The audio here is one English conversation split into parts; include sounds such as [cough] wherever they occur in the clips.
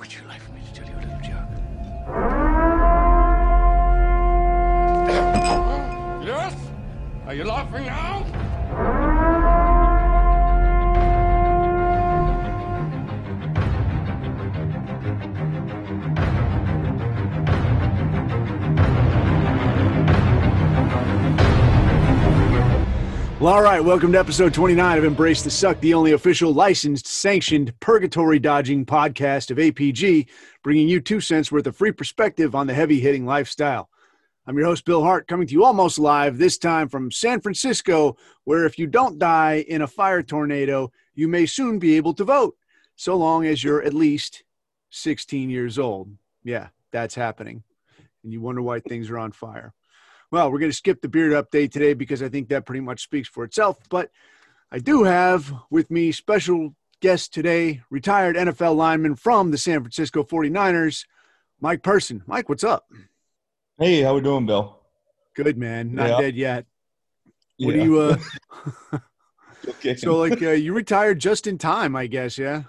Would you like me to tell you a little joke? yes? Are you laughing now? All right. Welcome to episode 29 of Embrace the Suck, the only official licensed, sanctioned, purgatory dodging podcast of APG, bringing you two cents worth of free perspective on the heavy hitting lifestyle. I'm your host, Bill Hart, coming to you almost live, this time from San Francisco, where if you don't die in a fire tornado, you may soon be able to vote, so long as you're at least 16 years old. Yeah, that's happening. And you wonder why things are on fire. Well, we're going to skip the beard update today because I think that pretty much speaks for itself. But I do have with me special guest today, retired NFL lineman from the San Francisco 49ers, Mike Person. Mike, what's up? Hey, how we doing, Bill? Good, man. Not Yeah. dead yet. What Yeah. do you, uh, [laughs] kicking. so like, uh, you retired just in time, I guess, yeah?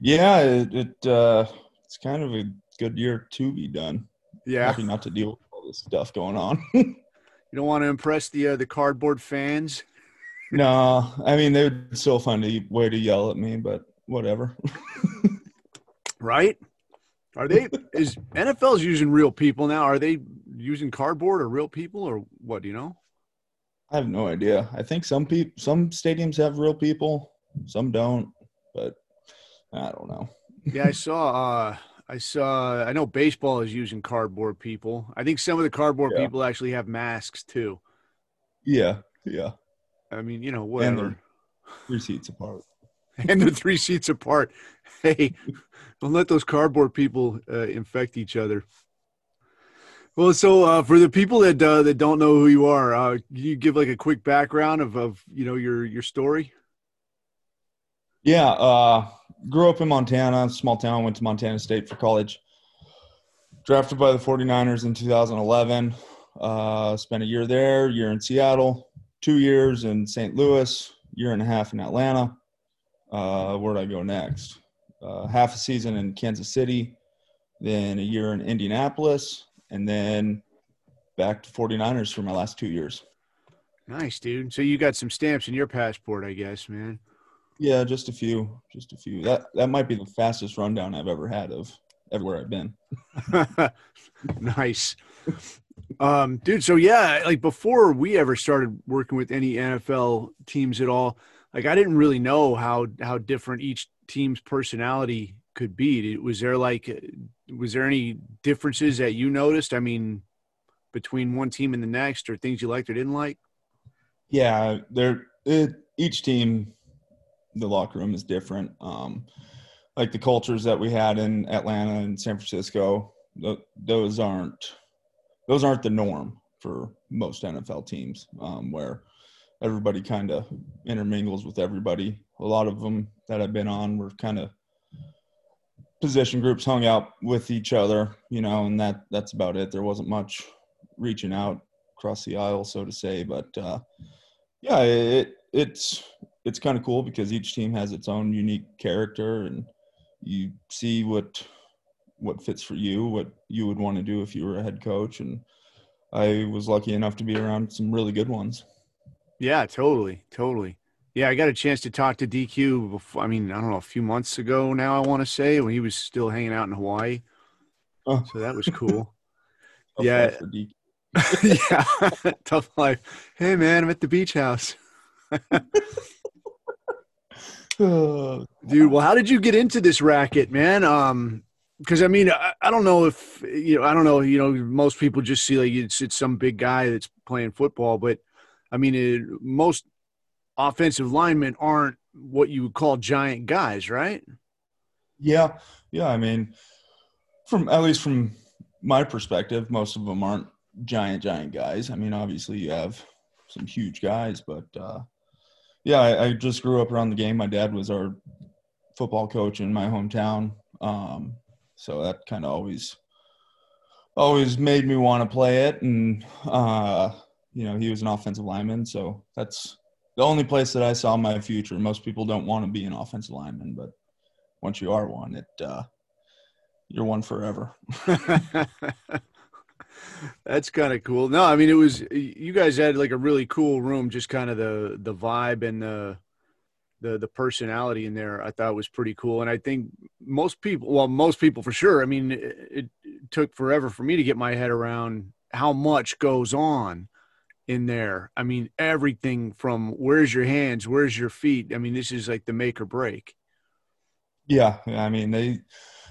yeah, it, it uh, it's kind of a good year to be done. Yeah. Happy not to deal with all this stuff going on. [laughs] You don't want to impress the, uh, the cardboard fans? no, I mean they would still find a way to yell at me, but whatever. [laughs] right? Are they is NFL's using real people now? Are they using cardboard or real people or what? Do you know? I have no idea. I think some people, some stadiums have real people, some don't, but I don't know. Yeah, I saw. Uh, I saw. I know baseball is using cardboard people. I think some of the cardboard Yeah. people actually have masks too. Yeah, yeah, I mean, you know, and whatever. they're three seats apart. [laughs] And they're three seats apart. Hey, don't let those cardboard people uh, infect each other. Well, so uh, for the people that uh, that don't know who you are, uh, can you give like a quick background of, of you know your your story? Yeah, uh, grew up in Montana, small town, went to Montana State for college. Drafted by the 49ers in 2011. Uh, spent a year there, year in Seattle, two years in St. Louis, year and a half in Atlanta. Uh, where'd I go next? Uh, half a season in Kansas City, then a year in Indianapolis, and then back to 49ers for my last two years. Nice, dude. So you got some stamps in your passport, I guess, man. Yeah, just a few, just a few. That that might be the fastest rundown I've ever had of everywhere I've been. [laughs] nice. Um, dude, so yeah, like before we ever started working with any NFL teams at all, like I didn't really know how how different each team's personality could be. Did- Was there like uh, was there any differences that you noticed? I mean, between one team and the next or things you liked or didn't like? Yeah, they're it, each team, the locker room is different. Um, like the cultures that we had in Atlanta and San Francisco, th- those aren't those aren't the norm for most NFL teams, um, where everybody kind of intermingles with everybody. A lot of them that I've been on were kind of position groups hung out with each other, you know, and that that's about it. There wasn't much reaching out across the aisle, so to say. But uh, yeah, it it's it's kind of cool because each team has its own unique character, and you see what what fits for you, what you would want to do if you were a head coach. And I was lucky enough to be around some really good ones. Yeah, totally, totally. Yeah, I got a chance to talk to DQ before. I mean, I don't know, a few months ago now. I want to say when he was still hanging out in Hawaii. Oh. So that was cool. [laughs] Yeah. life for DK. [laughs] yeah, [laughs] tough life. Hey, man, I'm at the beach house, dude. Well, how did you get into this racket, man? Um, because I mean, I, I don't know if you know, I don't know. You know, most people just see like it's it's some big guy that's playing football, but I mean, it, most offensive linemen aren't what you would call giant guys, right? Yeah, yeah. I mean, from at least from my perspective, most of them aren't giant, giant guys. I mean, obviously you have some huge guys, but uh, yeah, I, I just grew up around the game. My dad was our football coach in my hometown, um, so that kind of always always made me want to play it. And uh, you know, he was an offensive lineman, so that's the only place that I saw my future. Most people don't want to be an offensive lineman, but once you are one, it uh, you're one forever. [laughs] [laughs] That's kind of cool. No, I mean it was you guys had like a really cool room, just kind of the the vibe and the the the personality in there. I thought was pretty cool, and I think most people, well, most people for sure. I mean, it, it took forever for me to get my head around how much goes on in there. I mean, everything from where's your hands, where's your feet. I mean, this is like the make or break. Yeah, I mean they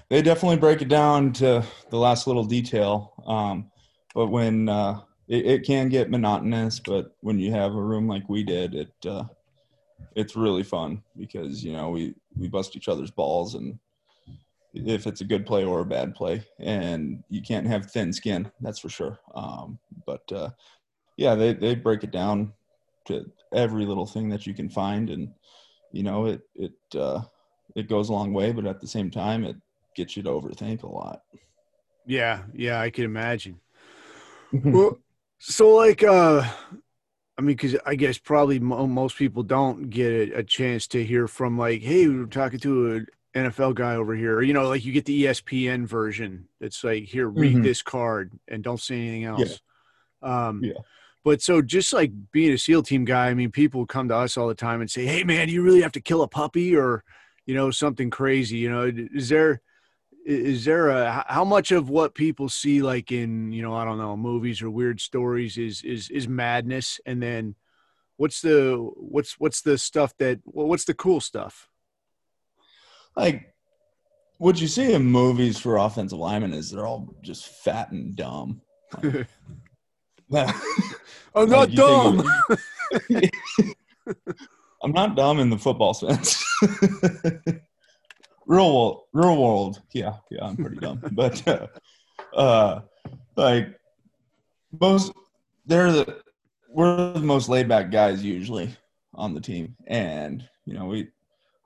they definitely break it down to the last little detail. Um, but when uh, it, it, can get monotonous, but when you have a room like we did, it uh, it's really fun because you know we we bust each other's balls and if it's a good play or a bad play, and you can't have thin skin, that's for sure. Um, but uh, yeah, they they break it down to every little thing that you can find, and you know it it uh, it goes a long way, but at the same time, it gets you to overthink a lot. Yeah, yeah, I can imagine. Well, so like, uh, I mean, because I guess probably mo- most people don't get a, a, chance to hear from like, hey, we are talking to an NFL guy over here, or, you know, like you get the ESPN version. It's like, here, read mm-hmm. this card and don't say anything else. Yeah. Um, yeah. But so just like being a SEAL team guy, I mean, people come to us all the time and say, hey, man, you really have to kill a puppy or, you know, something crazy. You know, is there is there a how much of what people see like in you know i don't know movies or weird stories is is is madness? And then what's the what's what's the stuff that what's the cool stuff? Like what you see in movies for offensive linemen is they're all just fat and dumb. Like, [laughs] i'm not dumb. [laughs] i'm not dumb in the football sense [laughs] real world, real world. Yeah, yeah, I'm pretty dumb, [laughs] but uh, uh, like most, they're the we're the most laid back guys usually on the team, and you know we,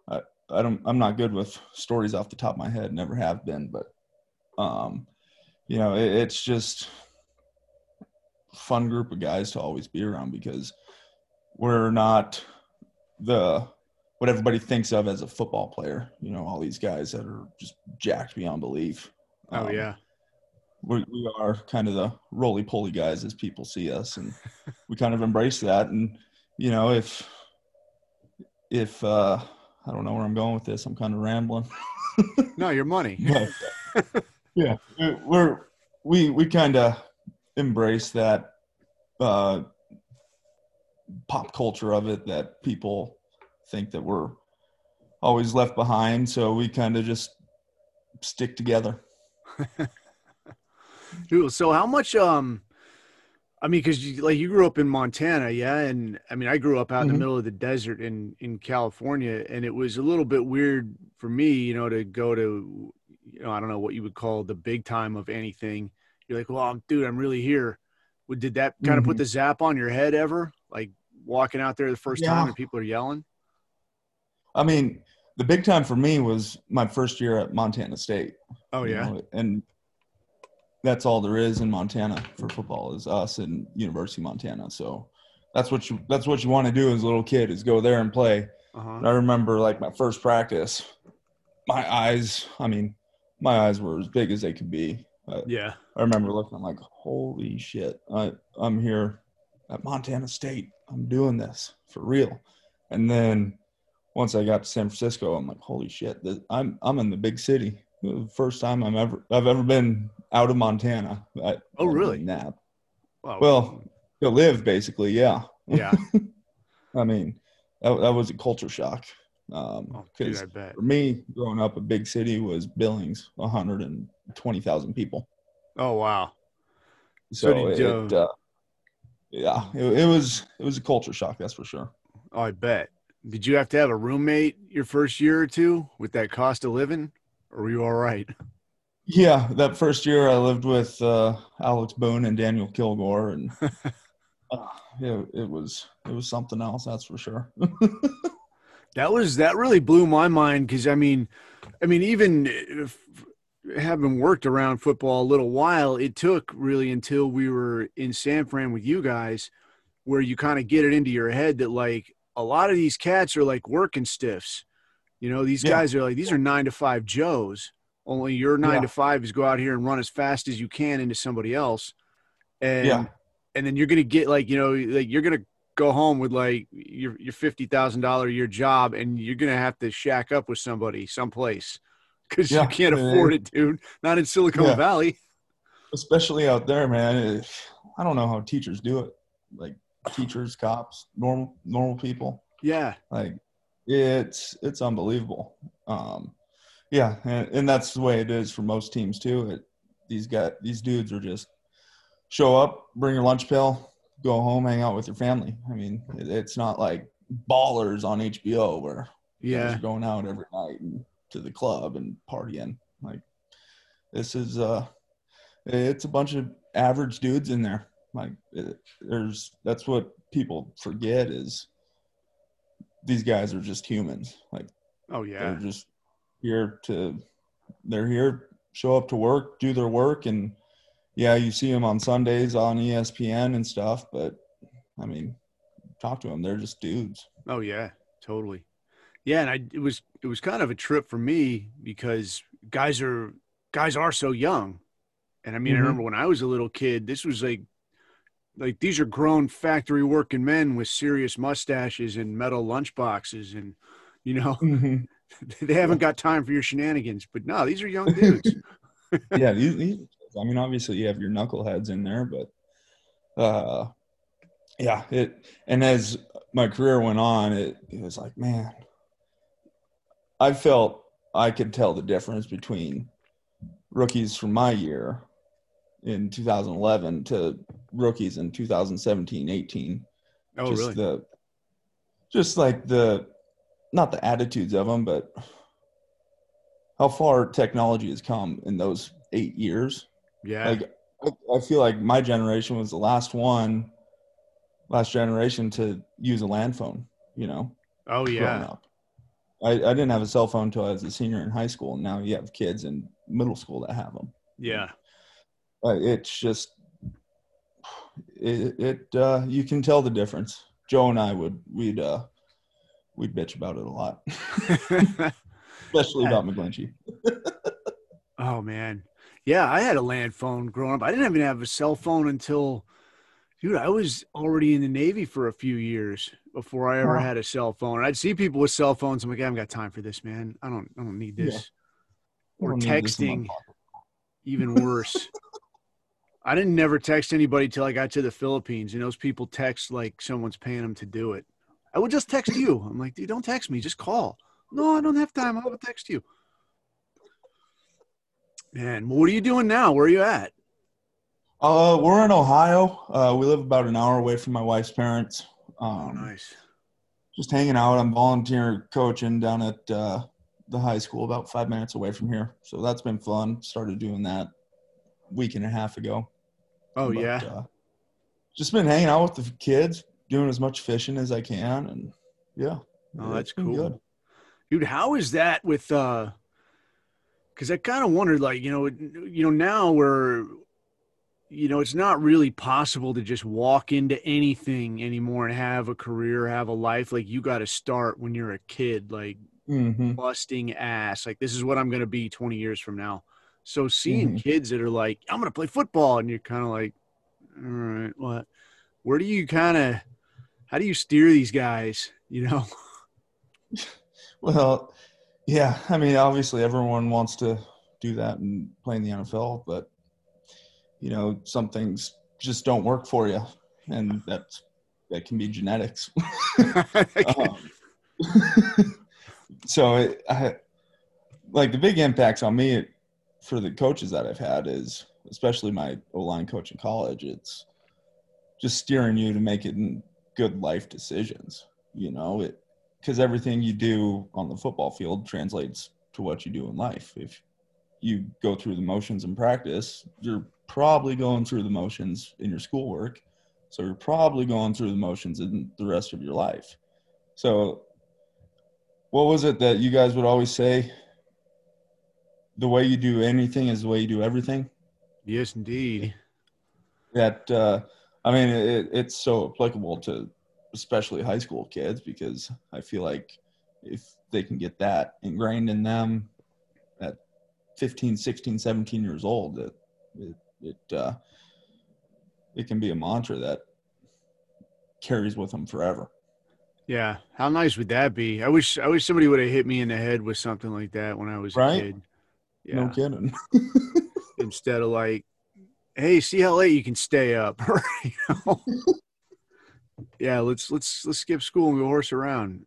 I, I don't, I'm not good with stories off the top of my head, never have been, but um, you know it, it's just fun group of guys to always be around because we're not the what everybody thinks of as a football player. You know, all these guys that are just jacked beyond belief. Oh um, yeah, we we are kind of the roly poly guys as people see us, and [laughs] we kind of embrace that. And you know, if if uh, I don't know where I'm going with this, I'm kind of rambling. [laughs] no, your money. but, yeah, [laughs] we're we we kind of embrace that uh, pop culture of it that people think that we're always left behind. So we kind of just stick together. [laughs] Cool. So how much, um, I mean, cause you, like you grew up in Montana, yeah. And I mean, I grew up out in mm-hmm. the middle of the desert in, in California and it was a little bit weird for me, you know, to go to, you know, I don't know what you would call the big time of anything. You're like, well, dude, I'm really here. Did that kind of mm-hmm. put the zap on your head ever? Like walking out there the first yeah. time and people are yelling? I mean, the big time for me was my first year at Montana State. Oh yeah, know, and that's all there is in Montana for football is us and University of Montana. So that's what you that's what you want to do as a little kid is go there and play. Uh-huh. And I remember like my first practice, my eyes. I mean, my eyes were as big as they could be. Yeah, I remember looking I'm like, holy shit! I I'm here at Montana State. I'm doing this for real. And then once I got to San Francisco, I'm like, holy shit, I'm I'm in the big city. First time I'm ever I've ever been out of Montana. I, oh, really? Nap. Wow. Well, to live basically, yeah. Yeah. [laughs] I mean, that, that was a culture shock. Um, oh, dude, for me, growing up, a big city was Billings, 120,000 people. Oh wow! So, so it, uh, yeah, it, it was it was a culture shock, that's for sure. Oh, I bet. Did you have to have a roommate your first year or two with that cost of living, or were you all right? Yeah, that first year I lived with uh, Alex Boone and Daniel Kilgore, and [laughs] uh, yeah, it was it was something else, that's for sure. [laughs] that was that really blew my mind because I mean, I mean even if, having worked around football a little while, it took really until we were in San Fran with you guys, where you kind of get it into your head that like a lot of these cats are like working stiffs. You know, these yeah. guys are like these are nine to five Joes Only your nine Yeah. to five is go out here and run as fast as you can into somebody else, and Yeah. and then you're gonna get like you know like you're gonna go home with like your your fifty thousand dollar a year job, and you're gonna have to shack up with somebody someplace because Yeah. you can't afford it, dude. Not in Silicon. Valley. especially out there, man. I don't know how teachers do it. Like teachers, cops, normal normal people. Yeah, Like it's it's unbelievable. Um, yeah, and, and that's the way it is for most teams too. It, these guys, these dudes are just show up, bring your lunch pail, go home, hang out with your family. I mean, it, it's not like Ballers on HBO where yeah, going out every night and to the club and partying. Like this is uh, it's a bunch of average dudes in there. Like it, there's that's what people forget is these guys are just humans. Like oh yeah, they're just here to they're here show up to work do their work and yeah you see them on sundays on espn and stuff but i mean talk to them they're just dudes Oh yeah, totally. Yeah, and I it was it was kind of a trip for me because guys are guys are so young. And I mean, I Mhm. remember when I was a little kid, this was like like these are grown factory working men with serious mustaches and metal lunch boxes and you know, [laughs] they haven't got time for your shenanigans. But no, these are young [laughs] dudes. yeah [laughs] these, these, i mean obviously you have your knuckleheads in there but uh yeah it and as my career went on it, it was like man i felt i could tell the difference between rookies from my year in 2011 to rookies in 2017 18 oh just really? the just like the not the attitudes of them but how far technology has come in those eight years yeah. like I, I feel like my generation was the last one last generation to use a land phone you know oh yeah. up I, I didn't have a cell phone until i was a senior in high school and now you have kids in middle school that have them Yeah. uh, it's just it, it uh, you can tell the difference joe and i would we'd uh we'd bitch about it a lot [laughs] especially about mcglinchey [laughs] Oh man, yeah, I had a land phone growing up. I didn't even have a cell phone until, dude, I was already in the Navy for a few years before I ever Wow. had a cell phone. And I'd see people with cell phones. I'm like, I haven't got time for this, man. I don't, I don't need this. I Or don't need this in my texting, even [laughs] worse. I didn't never text anybody till I got to the Philippines, and those people text like someone's paying them to do it. I would just text you. I'm like, dude, don't text me, just call. No, I don't have time. I'll text you. Man, what are you doing now? Where are you at? Uh, we're in Ohio. Uh, we live about an hour away from my wife's parents. Um, Oh, nice. Just hanging out. I'm volunteer coaching down at uh, the high school, about five minutes away from here. So that's been fun. Started doing that week and a half ago. Oh But, yeah. uh, just been hanging out with the kids, doing as much fishing as I can, and yeah. Oh, that's cool. good. Dude, how is that with uh cuz I kind of wondered like, you know, you know now we're you know, it's not really possible to just walk into anything anymore and have a career, have a life like you got to start when you're a kid like Mhm. busting ass. Like this is what I'm going to be 20 years from now. So seeing Mhm. kids that are like, I'm going to play football and you're kind of like, all right, what? Where do you kind of how do you steer these guys, you know? [laughs] Well, yeah. I mean, obviously, everyone wants to do that and play in the NFL, but you know, some things just don't work for you, and that's that can be genetics. [laughs] Um, [laughs] so, it, I, like the big impacts on me for the coaches that I've had is, especially my O line coach in college, it's just steering you to making good life decisions. You know, it because everything you do on the football field translates to what you do in life. If you go through the motions in practice, you're probably going through the motions in your schoolwork. So you're probably going through the motions in the rest of your life. So, what was it that you guys would always say? The way you do anything is the way you do everything. yes, indeed. That uh, I mean, it, it's so applicable to especially high school kids because I feel like if they can get that ingrained in them at 15, 16, 17 years old, it it it, uh, it can be a mantra that carries with them forever. Yeah, how nice would that be? I wish I wish somebody would have hit me in the head with something like that when I was Right? a kid. Yeah. No kidding. [laughs] Instead of like, hey, see how late you can stay up. [laughs] you know? yeah, let's let's let's skip school and go horse around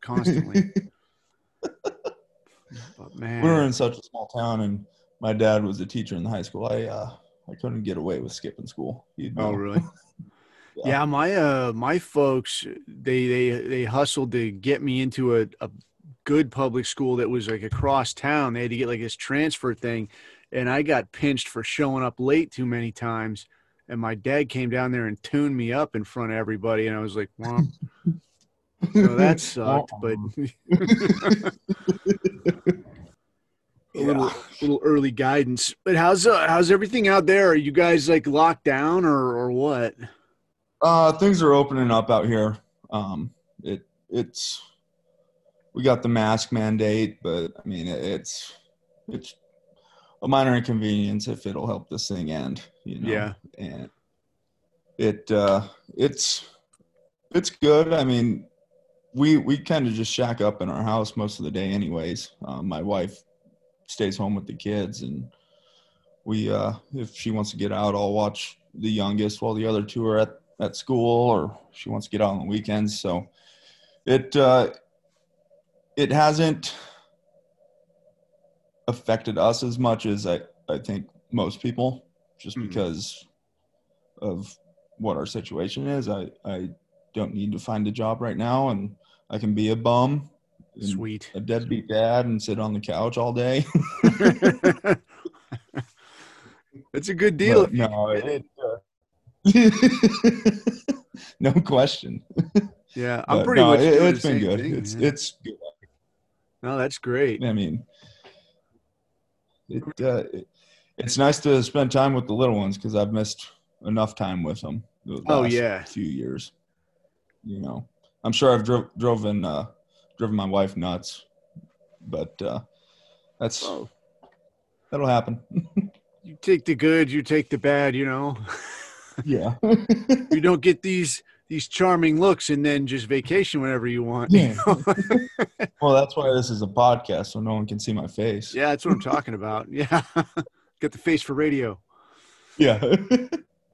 constantly. [laughs] but man, we were in such a small town, and my dad was a teacher in the high school. I uh, I couldn't get away with skipping school. He'd oh really? Yeah. Yeah, my uh my folks they they they hustled to get me into a, a good public school that was like across town. They had to get like this transfer thing and I got pinched for showing up late too many times. And my dad came down there and tuned me up in front of everybody and I was like, Well, so that [laughs] sucked, but [laughs] a little little early guidance. But how's uh, how's everything out there? Are you guys like locked down or or what? Uh, things are opening up out here. Um, it it's we got the mask mandate, but I mean it's it's a minor inconvenience if it'll help this thing end. You know. Yeah. And it uh, it's it's good. I mean, we we kind of just shack up in our house most of the day, anyways. Um, my wife stays home with the kids, and we uh, if she wants to get out, I'll watch the youngest while the other two are at at school or she wants to get out on the weekends. So it uh, it hasn't affected us as much as I, I think most people, just Mhm. because of what our situation is. I, I don't need to find a job right now and I can be a bum, Sweet. a deadbeat dad and sit on the couch all day. [laughs] It's a good deal. But no, it, uh, [laughs] no question. yeah, I'm pretty no, much. it, it's been good. thing, it's man. it's good. No, that's great. I mean, it, uh, it it's nice to spend time with the little ones because I've missed enough time with them. The Oh, yeah. few years. You know, I'm sure I've dro- driven uh, driven my wife nuts, but uh, that's Oh, that'll happen. [laughs] you take the good, you take the bad. You know, [laughs] yeah. you don't get these these charming looks and then just vacation whenever you want. Yeah. You know? [laughs] well, that's why this is a podcast, so no one can see my face. yeah, that's what I'm talking about. [laughs] Yeah, got the face for radio. Yeah. [laughs]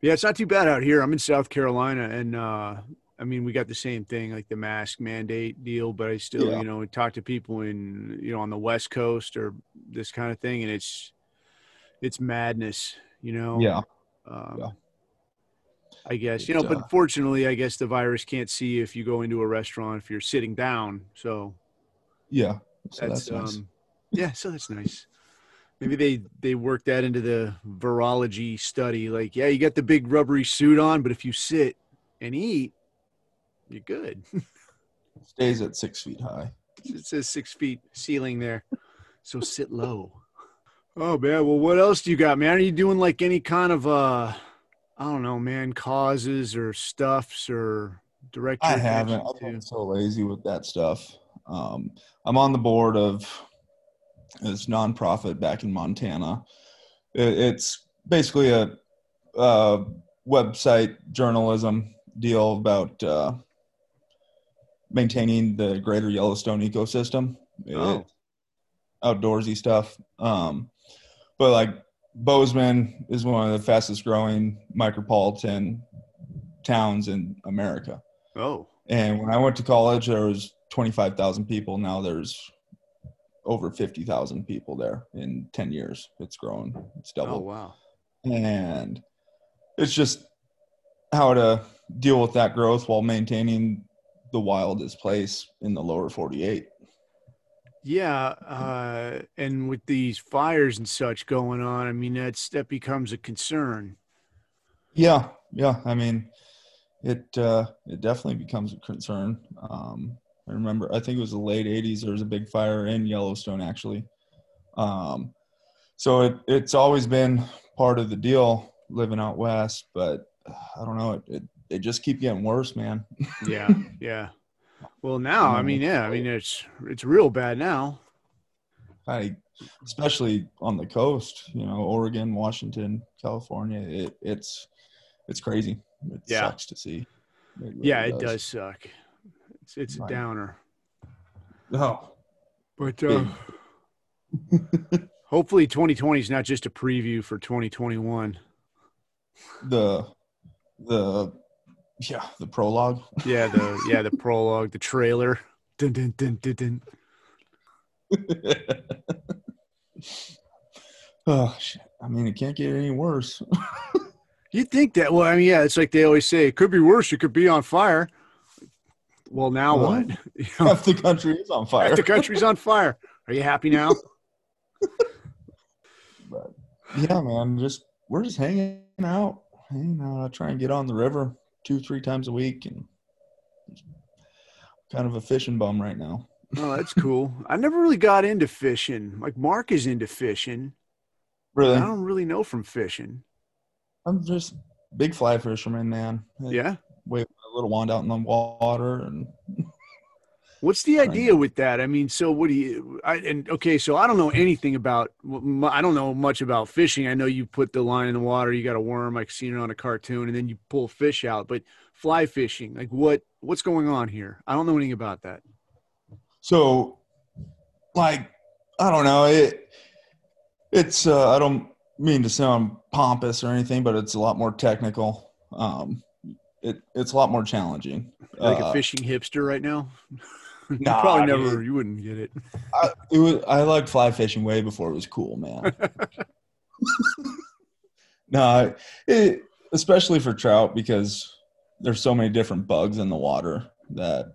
Yeah, it's not too bad out here. I'm in South Carolina, and uh, I mean, we got the same thing, like the mask mandate deal. But I still, Yeah. you know, talk to people in, you know, on the West Coast or this kind of thing, and it's, it's madness, you know. yeah. Um, Yeah. I guess you know, uh, but fortunately, I guess the virus can't see you if you go into a restaurant if you're sitting down. So Yeah. So that's, that's, nice. um, yeah, so that's nice. Maybe they they work that into the virology study. Like, yeah, you got the big rubbery suit on, but if you sit and eat, you're good. [laughs] Stays at six feet high. it says six feet ceiling there, so sit low. Oh man, well, what else do you got, man? Are you doing like any kind of uh, I don't know, man, causes or stuffs or direct? I haven't. I've been so lazy with that stuff. Um, I'm on the board of this nonprofit back in Montana. It, it's basically a, a website journalism deal about uh, maintaining the greater Yellowstone ecosystem. It- Oh. outdoorsy stuff. Um, but like Bozeman is one of the fastest growing micropolitan towns in America. Oh, And when I went to college, there was 25,000 people. Now there's over 50,000 people there in 10 years. It's grown. It's doubled. oh doubled. wow. And it's just how to deal with that growth while maintaining the wildest place in the lower 48. Yeah, uh, and with these fires and such going on, I mean that's that becomes a concern. Yeah, yeah. I mean, it uh, it definitely becomes a concern. Um, I remember, I think it was the late '80s. There was a big fire in Yellowstone, actually. Um, so it it's always been part of the deal living out west, but uh, I don't know. It, it they just keep getting worse, man. Yeah, [laughs] yeah. Well, now I mean, yeah, I mean it's it's real bad now. I especially on the coast. You know, Oregon, Washington, California. It, it's it's crazy. It Yeah. sucks to see. really yeah, it does suck. It's it's a downer. Oh, But uh, [laughs] hopefully 2020 is not just a preview for 2021. the the yeah the prologue. Yeah, the yeah, the prologue, the trailer. Dun, dun, dun, dun, dun. [laughs] oh shit! I mean, it can't get any worse. [laughs] You'd think that well, I mean, yeah, it's like they always say, it could be worse, it could be on fire. Well, now Well, what? You [laughs] know, Half the country is on fire. the country's on fire. Are you happy now? But yeah, man, just we're just hanging out, hanging out. I try and get on the river two, three times a week, and kind of a fishing bum right now. Oh, that's cool. [laughs] I never really got into fishing. Like Mark is into fishing. Really, I don't really know from fishing. I'm just big fly fisherman, man. I Yeah. wave a little wand out in the water, and What's the idea with that? I mean, so what do you? I and okay, so I don't know anything about. I don't know much about fishing. I know you put the line in the water, you got a worm. I've seen it on a cartoon, and then you pull fish out. But fly fishing, like what? What's going on here? I don't know anything about that. so like I don't know it. It's uh, I don't mean to sound pompous or anything, but it's a lot more technical. Um, it it's a lot more challenging. Like a Uh, fishing hipster right now. [laughs] [laughs] you Nah, probably dude. never. You wouldn't get it. I, it was, I liked fly fishing way before it was cool, man. [laughs] no, it, especially for trout because there's so many different bugs in the water that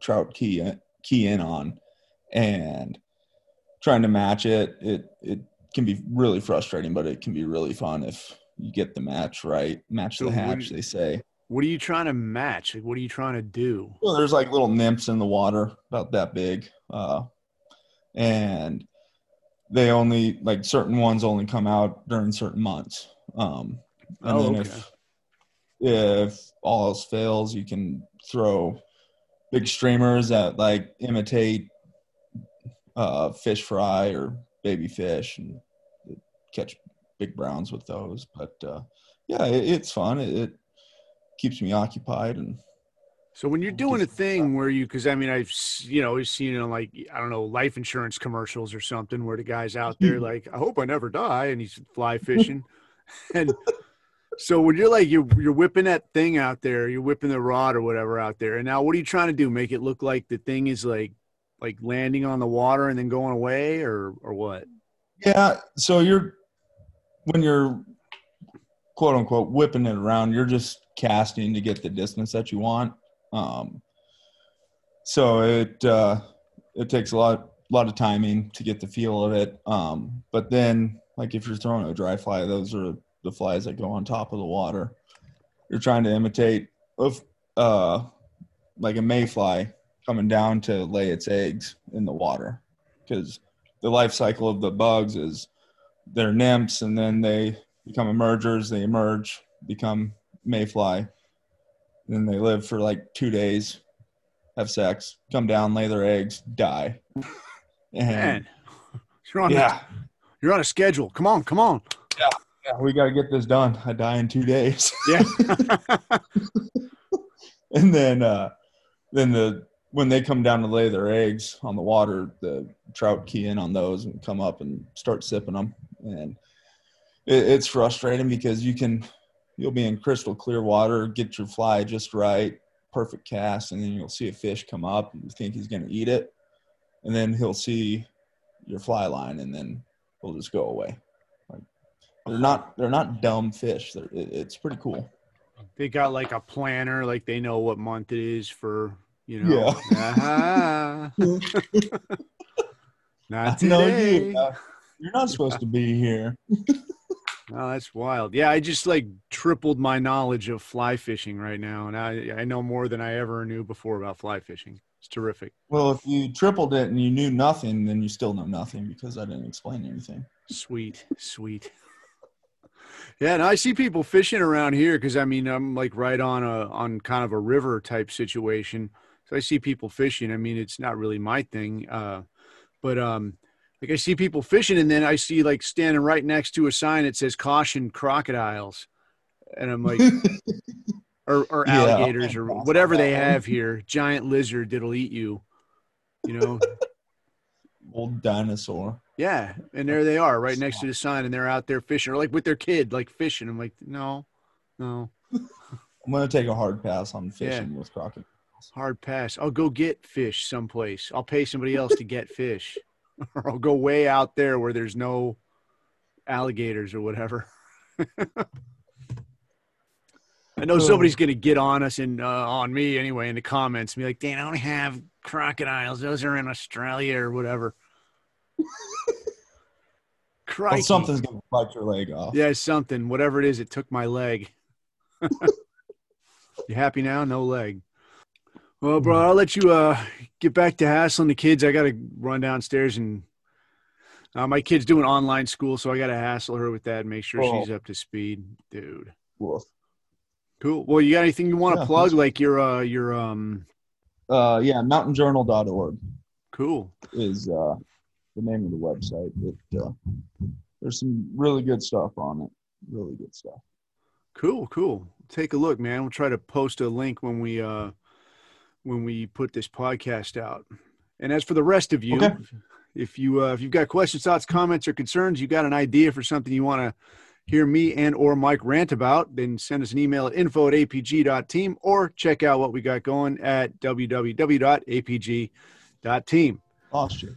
trout key key in on, and trying to match it, it it can be really frustrating, but it can be really fun if you get the match right, match So the hatch. They say. What are you trying to match? Like, what are you trying to do? Well, there's like little nymphs in the water, about that big, uh, and they only like certain ones only come out during certain months. Um, and Oh, then okay. if if all else fails, you can throw big streamers that like imitate uh, fish fry or baby fish and catch big browns with those. But uh, yeah, it, it's fun. It, it keeps me occupied and So when you're doing a thing where you, because I mean, I've you know always seen it on like I don't know life insurance commercials or something where the guy's out there hmm. like I hope I never die and he's fly fishing, [laughs] and so when you're like you're you're whipping that thing out there, you're whipping the rod or whatever out there, and now what are you trying to do? Make it look like the thing is like like landing on the water and then going away, or or what? Yeah. So you're when you're quote unquote whipping it around, you're just casting to get the distance that you want. Um, so it uh, it takes a lot lot of timing to get the feel of it. Um, but then like if you're throwing a dry fly, those are the flies that go on top of the water. You're trying to imitate of uh, like a mayfly coming down to lay its eggs in the water because the life cycle of the bugs is they're nymphs and then they become emergers they emerge become mayfly then they live for like two days have sex come down lay their eggs die. [laughs] And Man, you're on yeah. you're on a schedule. Come on, come on. yeah, we got to get this done. I die in two days. Yeah. [laughs] and then uh then the when they come down to lay their eggs on the water the trout key in on those and come up and start sipping them and it, it's frustrating because you can you'll be in crystal clear water get your fly just right perfect cast and then you'll see a fish come up and you think he's going to eat it and then he'll see your fly line and then he'll just go away like they're not they're not dumb fish they're, it, it's pretty cool they got like a planner, like they know what month it is for, you know. Yeah. [laughs] Ah. [laughs] Not today. you. uh, You're not supposed to be here. [laughs] Oh, that's wild. Yeah, I just like tripled my knowledge of fly fishing right now, and I I know more than I ever knew before about fly fishing. It's terrific. Well, if you tripled it and you knew nothing, then you still know nothing because I didn't explain anything. Sweet, sweet. [laughs] Yeah, and I see people fishing around here because I mean I'm like right on a on kind of a river type situation. So I see people fishing. I mean it's not really my thing, uh, but um, Like I see people fishing, and then I see like standing right next to a sign that says "Caution Crocodiles," and I'm like, [laughs] or, or Yeah. alligators or whatever they have here, giant lizard that'll eat you. You know, [laughs] Old dinosaur. yeah. And there they are, right next to the sign, and they're out there fishing, or like with their kid, like fishing. I'm like, no, no, [laughs] I'm gonna take a hard pass on fishing with crocodiles. hard pass. I'll go get fish someplace. I'll pay somebody else to get fish, [laughs] or I'll go way out there where there's no alligators or whatever. [laughs] I know somebody's gonna get on us and uh, on me anyway in the comments, and be like, "Dan, I don't have crocodiles. Those are in Australia or whatever." [laughs] Crikey. Well, something's gonna bite your leg off. Yeah, something. Whatever it is, it took my leg. you happy now? No leg. Well, bro, I'll let you uh, get back to hassling the kids. I got to run downstairs and uh, my kid's doing online school, so I got to hassle her with that and make sure Oh. she's up to speed, dude. Woof. Cool. Well, you got anything you want to Yeah, plug? Like your uh, your um. Uh, yeah, mountainjournal.org Cool. is uh, the name of the website. It, uh, there's some really good stuff on it. Really good stuff. Cool, cool. Take a look, man. We'll try to post a link when we uh when we put this podcast out. And as for the rest of you, Okay. if you uh, if you've got questions, thoughts, comments, or concerns, you got an idea for something you want to hear me and or Mike rant about, then send us an email at info at apg.team or check out what we got going at www.apg.team. You.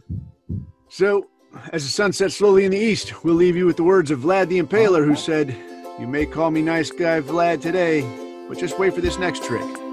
So, as the sun sets slowly in the east, we'll leave you with the words of Vlad the Impaler, who said, You may call me nice guy Vlad today, but just wait for this next trick.